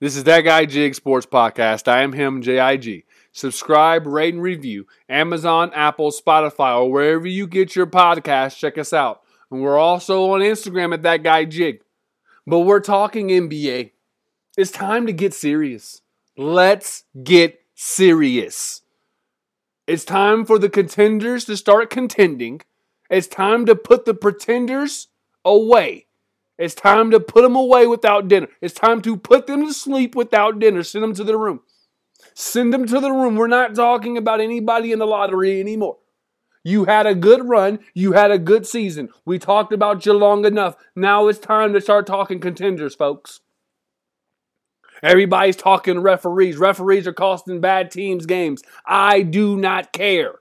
This is That Guy Jig Sports Podcast. I am him, J-I-G. Subscribe, rate, and review. Amazon, Apple, Spotify, or wherever you get your podcast, check us out. And we're also on Instagram at That Guy Jig. But we're talking NBA. It's time to get serious. Let's get serious. It's time for the contenders to start contending. It's time to put the pretenders away. It's time to put them away without dinner. It's time to put them to sleep without dinner. Send them to the room. Send them to the room. We're not talking about anybody in the lottery anymore. You had a good run. You had a good season. We talked about you long enough. Now it's time to start talking contenders, folks. Everybody's talking referees. Referees are costing bad teams games. I do not care.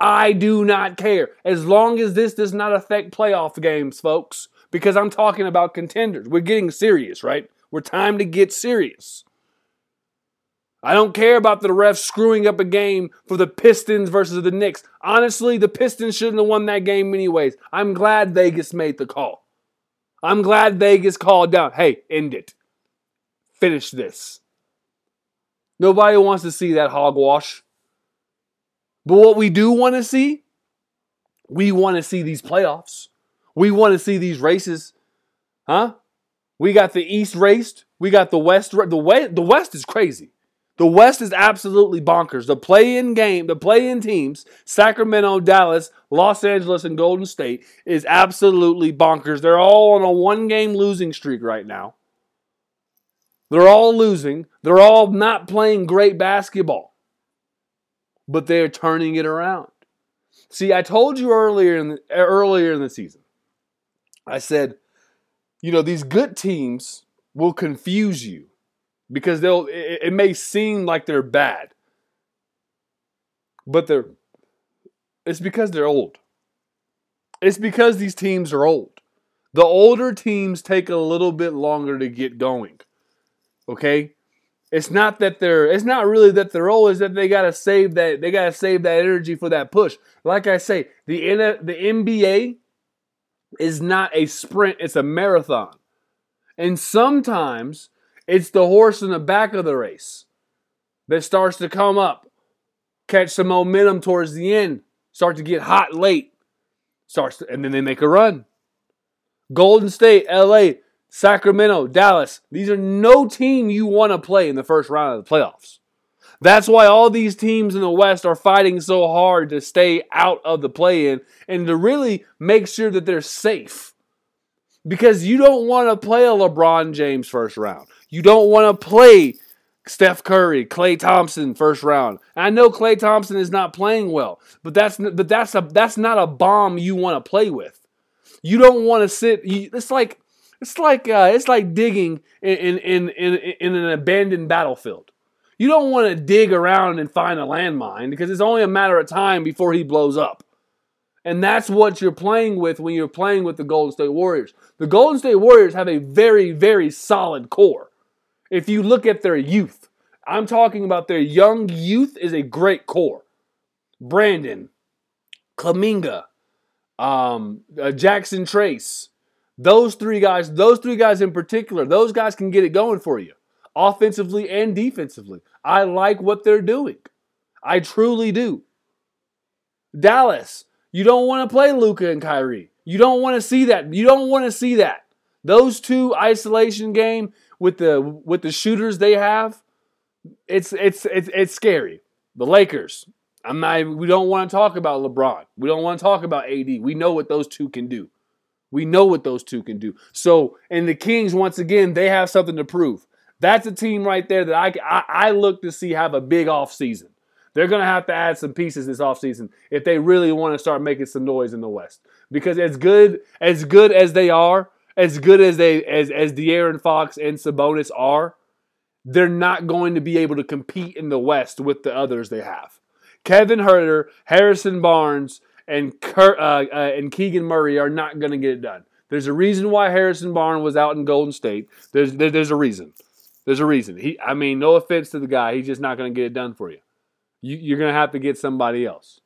I do not care. As long as this does not affect playoff games, folks because I'm talking about contenders. We're getting serious, right? We're time to get serious. I don't care about the refs screwing up a game for the Pistons versus the Knicks. Honestly, the Pistons shouldn't have won that game anyways. I'm glad Vegas made the call. I'm glad Vegas called down. Hey, end it. Finish this. Nobody wants to see that hogwash. But what we do want to see, we want to see these playoffs. We want to see these races, huh? We got the East raced. We got the West. The West, the West is crazy. The West is absolutely bonkers. The play-in game, the play-in teams, Sacramento, Dallas, Los Angeles, and Golden State is absolutely bonkers. They're all on a one-game losing streak right now. They're all losing. They're all not playing great basketball. But they're turning it around. See, I told you earlier in the, earlier in the season I said, you know, these good teams will confuse you because they'll it, it may seem like they're bad. But they're it's because they're old. It's because these teams are old. The older teams take a little bit longer to get going. Okay? It's not that they're it's not really that they're old, it's that they gotta save that they gotta save that energy for that push. Like I say, the the NBA is not a sprint, it's a marathon. And sometimes it's the horse in the back of the race that starts to come up, catch some momentum towards the end, start to get hot late, starts to, and then they make a run. Golden State, LA, Sacramento, Dallas. These are no team you want to play in the first round of the playoffs. That's why all these teams in the West are fighting so hard to stay out of the play in and to really make sure that they're safe. Because you don't want to play a LeBron James first round. You don't want to play Steph Curry, Klay Thompson first round. I know Klay Thompson is not playing well, but that's but that's a that's not a bomb you want to play with. You don't want to sit. It's like it's like uh, it's like digging in in in in an abandoned battlefield. You don't want to dig around and find a landmine because it's only a matter of time before he blows up. And that's what you're playing with when you're playing with the Golden State Warriors. The Golden State Warriors have a very, very solid core. If you look at their youth, I'm talking about their young youth is a great core. Brandin, Kuminga, um, uh, Jackson Trayce, those three guys, those three guys in particular, those guys can get it going for you offensively and defensively. I like what they're doing. I truly do. Dallas, you don't want to play Luka and Kyrie. You don't want to see that. You don't want to see that. Those two isolation game with the with the shooters they have, it's it's it's it's scary. The Lakers, I'm not. We don't want to talk about LeBron. We don't want to talk about AD. We know what those two can do. We know what those two can do. So, and the Kings, once again, they have something to prove. That's a team right there that I, I, I look to see have a big offseason. They're going to have to add some pieces this offseason if they really want to start making some noise in the West. Because as good as good as they are, as good as they as as De'Aaron Fox and Sabonis are, they're not going to be able to compete in the West with the others they have. Kevin Huerter, Harrison Barnes, and Kurt, uh, uh, and Keegan Murray are not going to get it done. There's a reason why Harrison Barnes was out in Golden State. There's there, there's a reason. There's a reason. He, I mean, no offense to the guy, he's just not going to get it done for you. you you're going to have to get somebody else.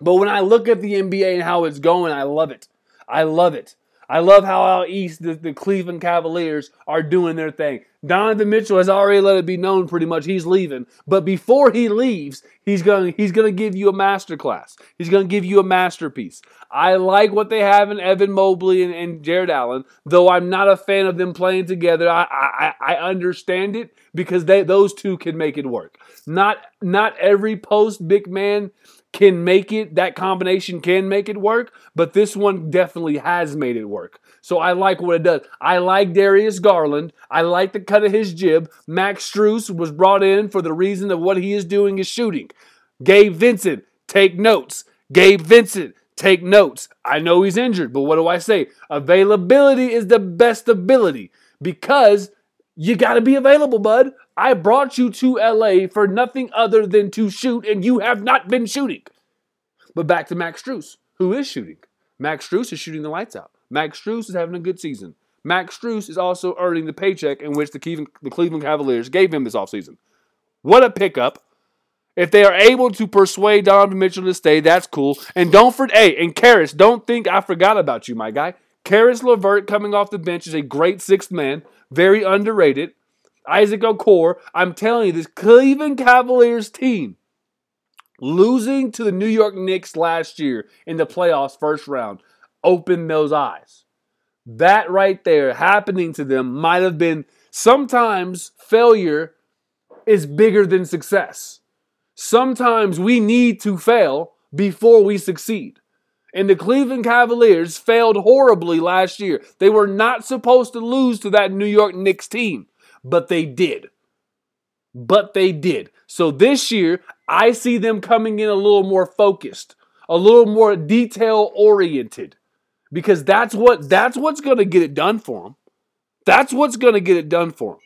But when I look at the NBA and how it's going, I love it. I love it. I love how out east the, the Cleveland Cavaliers are doing their thing. Donovan Mitchell has already let it be known pretty much he's leaving. But before he leaves, he's going he's going to give you a masterclass. He's going to give you a masterpiece. I like what they have in Evan Mobley and, and Jarrett Allen, though I'm not a fan of them playing together. I, I, I understand it because they those two can make it work. Not not every post big man can make it, that combination can make it work, but this one definitely has made it work. So I like what it does. I like Darius Garland. I like the cut of his jib. Max Strus was brought in for the reason of what he is doing is shooting. Gabe Vincent, take notes. Gabe Vincent, take notes. I know he's injured, but what do I say? Availability is the best ability because you got to be available, bud. I brought you to LA for nothing other than to shoot, and you have not been shooting. But back to Max Strus, who is shooting. Max Strus is shooting the lights out. Max Strus is having a good season. Max Strus is also earning the paycheck in which the Cleveland, Cavaliers gave him this offseason. What a pickup. If they are able to persuade Donovan Mitchell to stay, that's cool. And don't forget, hey, and Caris, don't think I forgot about you, my guy. Caris LeVert coming off the bench is a great sixth man, very underrated. Isaac Okoro, I'm telling you, this Cleveland Cavaliers team losing to the New York Knicks last year in the playoffs first round opened those eyes. That right there happening to them might have been sometimes failure is bigger than success. Sometimes we need to fail before we succeed. And the Cleveland Cavaliers failed horribly last year. They were not supposed to lose to that New York Knicks team but they did. But they did. So this year, I see them coming in a little more focused, a little more detail oriented, because that's what that's what's going to get it done for them. That's what's going to get it done for them.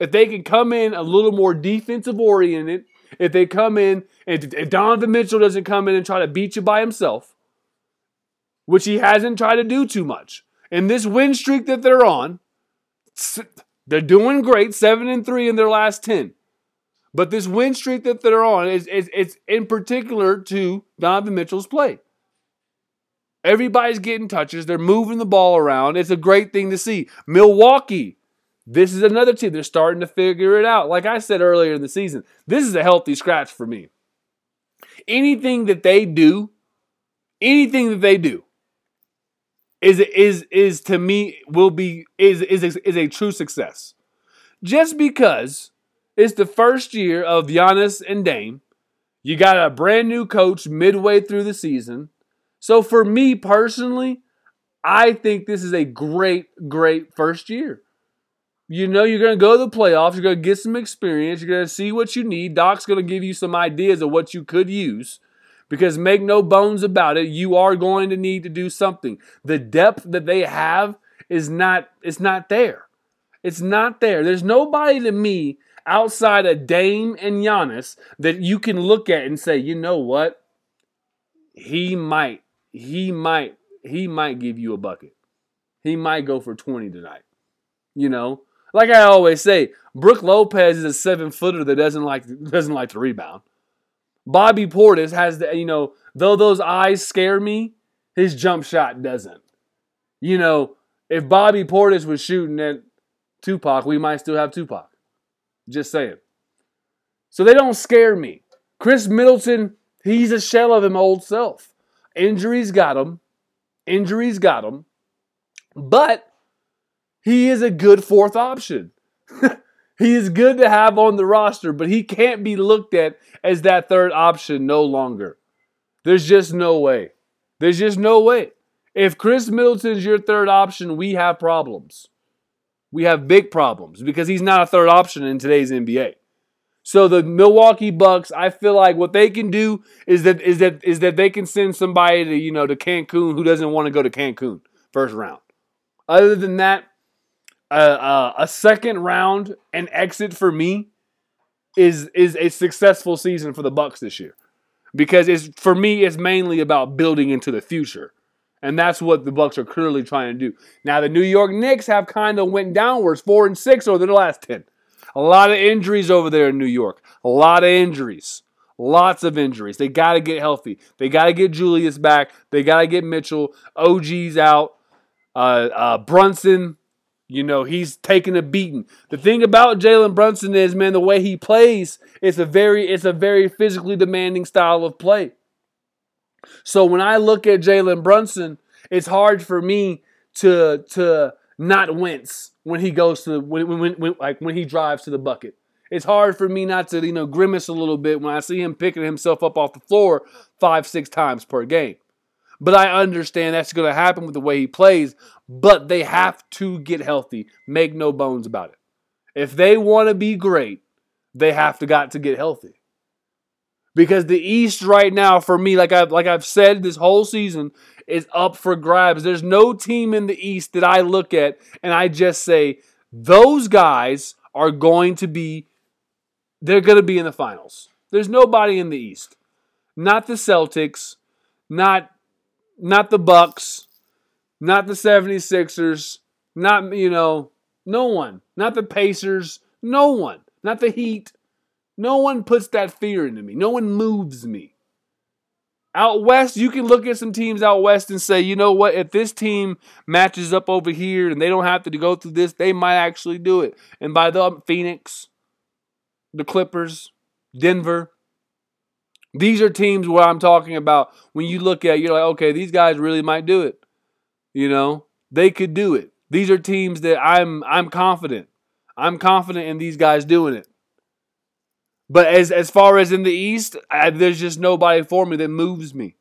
If they can come in a little more defensive oriented, if they come in and if Donovan Mitchell doesn't come in and try to beat you by himself, which he hasn't tried to do too much. In this win streak that they're on, they're doing great, seven and three in their last ten. But this win streak that they're on is, is it's in particular to Donovan Mitchell's play. Everybody's getting touches. They're moving the ball around. It's a great thing to see. Milwaukee, this is another team. They're starting to figure it out. Like I said earlier in the season, this is a healthy scratch for me. Anything that they do, anything that they do, is is is to me will be is is is a true success. Just because it's the first year of Giannis and Dame, you got a brand new coach midway through the season. So for me personally, I think this is a great great first year. You know you're going to go to the playoffs, you're going to get some experience, you're going to see what you need. Doc's going to give you some ideas of what you could use. Because make no bones about it, you are going to need to do something. The depth that they have is not it's not there. It's not there. There's nobody to me outside of Dame and Giannis that you can look at and say, you know what? He might, he might, he might give you a bucket. He might go for 20 tonight. You know? Like I always say, Brook Lopez is a seven footer that doesn't like doesn't like to rebound. Bobby Portis has the, you know, though those eyes scare me, his jump shot doesn't. You know, if Bobby Portis was shooting at Tupac, we might still have Tupac. Just saying. So they don't scare me. Khris Middleton, he's a shell of him old self. Injuries got him. Injuries got him. But he is a good fourth option. He is good to have on the roster, but he can't be looked at as that third option no longer. There's just no way. There's just no way. If Khris Middleton's your third option, we have problems. We have big problems because he's not a third option in today's NBA. So the Milwaukee Bucks, I feel like what they can do is that is that is that they can send somebody to you know to Cancun who doesn't want to go to Cancun first round. Other than that, a, a, second round and exit for me is is a successful season for the Bucks this year because it's for me it's mainly about building into the future. And that's what the Bucks are clearly trying to do. Now the New York Knicks have kind of went downwards, four and six over the last ten. A lot of injuries over there in New York. A lot of injuries. Lots of injuries. They got to get healthy. They got to get Julius back. They got to get Mitchell. OG's out. Uh, uh, Brunson, you know, he's taking a beating. The thing about Jalen Brunson is, man, the way he plays, it's a very, it's a very physically demanding style of play. So when I look at Jalen Brunson, it's hard for me to to not wince when he goes to the, when, when, when like when he drives to the bucket. It's hard for me not to you know grimace a little bit when I see him picking himself up off the floor five six times per game. But I understand that's going to happen with the way he plays. But they have to get healthy. Make no bones about it. If they want to be great, they have to got to get healthy. Because the East right now, for me, like I've like I've said this whole season, is up for grabs. There's no team in the East that I look at and I just say those guys are going to be they're going to be in the finals. There's nobody in the East. Not the Celtics, not not the Bucks, not the 76ers, not you know, no one. Not the Pacers, no one. Not the Heat. No one puts that fear into me. No one moves me. Out west, you can look at some teams out west and say, you know what, if this team matches up over here and they don't have to go through this, they might actually do it. And by the Phoenix, the Clippers, Denver, these are teams where I'm talking about when you look at, you're like, okay, these guys really might do it. You know, they could do it. These are teams that I'm I'm confident. I'm confident in these guys doing it. But as as far as in the East, I, there's just nobody for me that moves me.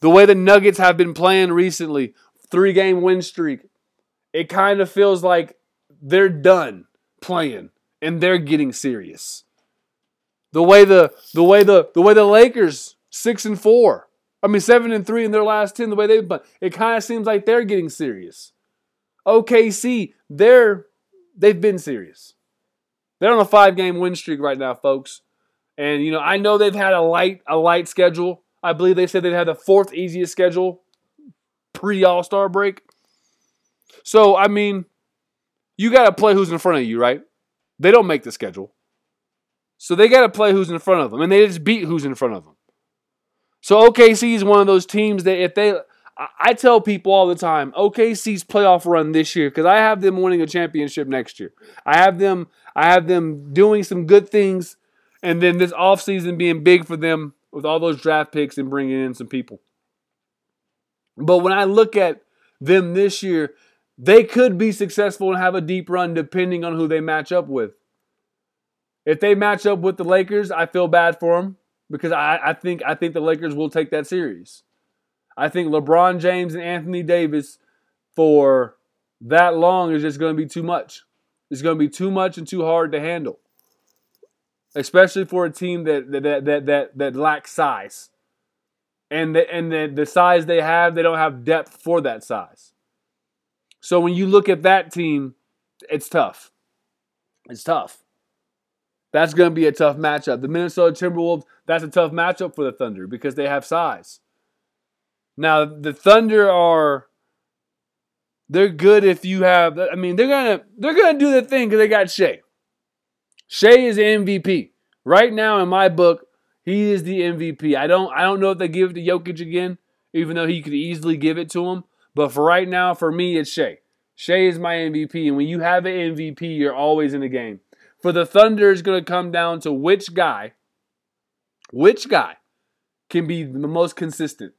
The way the Nuggets have been playing recently, three game win streak, it kind of feels like they're done playing and they're getting serious. The way the the way the the way the Lakers six and four, I mean seven and three in their last ten, the way they've but it kind of seems like they're getting serious. OKC, they're they've been serious. They're on a five game win streak right now, folks. And you know, I know they've had a light a light schedule. I believe they said they had the fourth easiest schedule pre All Star break. So I mean, you got to play who's in front of you, right? They don't make the schedule, so they got to play who's in front of them, and they just beat who's in front of them. So OKC is one of those teams that if they I tell people all the time, OKC's playoff run this year because I have them winning a championship next year. I have them, I have them doing some good things, and then this offseason being big for them with all those draft picks and bringing in some people. But when I look at them this year, they could be successful and have a deep run depending on who they match up with. If they match up with the Lakers, I feel bad for them because I, I think I think the Lakers will take that series. I think LeBron James and Anthony Davis for that long is just going to be too much. It's going to be too much and too hard to handle, especially for a team that that that that that lacks size, and the, and the, the size they have, they don't have depth for that size. So when you look at that team, it's tough. It's tough. That's going to be a tough matchup. The Minnesota Timberwolves, that's a tough matchup for the Thunder because they have size. Now the Thunder are they're good if you have I mean they're gonna they're gonna do the thing because they got Shai. Shai is MVP. Right now in my book, he is the MVP. I don't I don't know if they give it to Jokic again, even though he could easily give it to him. But for right now, for me, it's Shai. Shai is my MVP, and when you have an MVP, you're always in the game. For the Thunder, is going to come down to which guy, which guy can be the most consistent.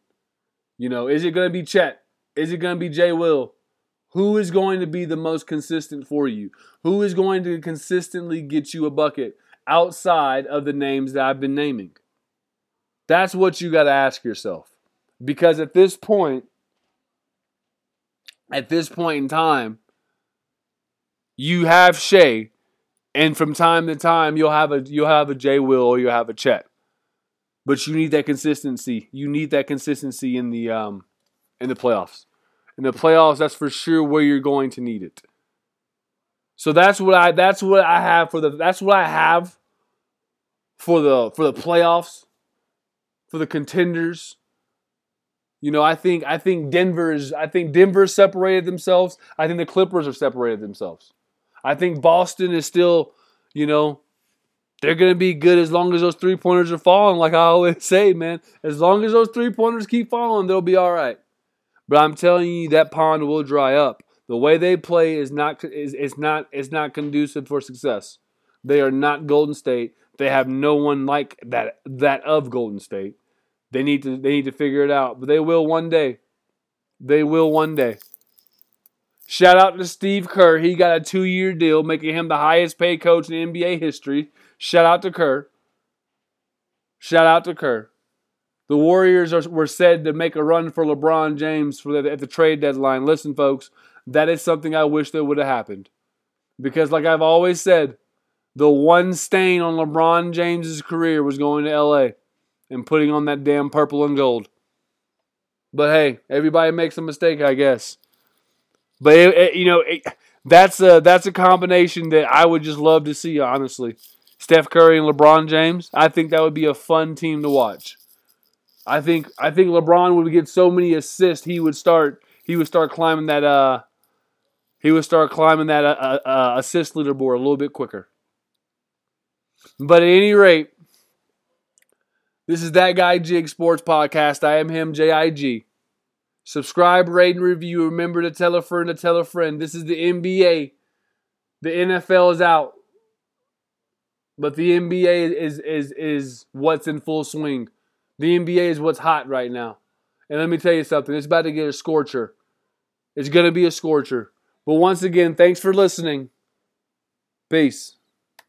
You know, is it going to be Chet? Is it going to be Jay Will? Who is going to be the most consistent for you? Who is going to consistently get you a bucket outside of the names that I've been naming? That's what you got to ask yourself. Because at this point, at this point in time, you have Shai, and from time to time you'll have a you'll have a J Will or you'll have a Chet. But you need that consistency. You need that consistency in the um, in the playoffs. In the playoffs, that's for sure where you're going to need it. So that's what I that's what I have for the that's what I have for the for the playoffs, for the contenders. You know, I think I think Denver is I think Denver separated themselves. I think the Clippers have separated themselves. I think Boston is still, you know, they're going to be good as long as those three pointers are falling, like I always say, man. As long as those three pointers keep falling, they'll be all right. But I'm telling you, that pond will dry up. The way they play is not is, is not is not conducive for success. They are not Golden State. They have no one like that that of Golden State. They need to they need to figure it out, but they will one day. They will one day. Shout out to Steve Kerr. He got a two year deal, making him the highest paid coach in NBA history. Shout out to Kerr. Shout out to Kerr. The Warriors are, were said to make a run for LeBron James for the, at the trade deadline. Listen, folks, that is something I wish that would have happened. Because, like I've always said, the one stain on LeBron James's career was going to LA and putting on that damn purple and gold. But hey, everybody makes a mistake, I guess. But it, it, you know, it, that's a that's a combination that I would just love to see. Honestly, Steph Curry and LeBron James. I think that would be a fun team to watch. I think I think LeBron would get so many assists he would start he would start climbing that uh he would start climbing that uh, uh, uh assist leaderboard a little bit quicker. But at any rate, this is that guy Jig Sports Podcast. I am him, J I G. Subscribe, rate, and review. Remember to tell a friend to tell a friend. This is the NBA. The NFL is out. But the NBA is is is what's in full swing. The NBA is what's hot right now. And let me tell you something, it's about to get a scorcher. It's going to be a scorcher. But once again, thanks for listening. Peace.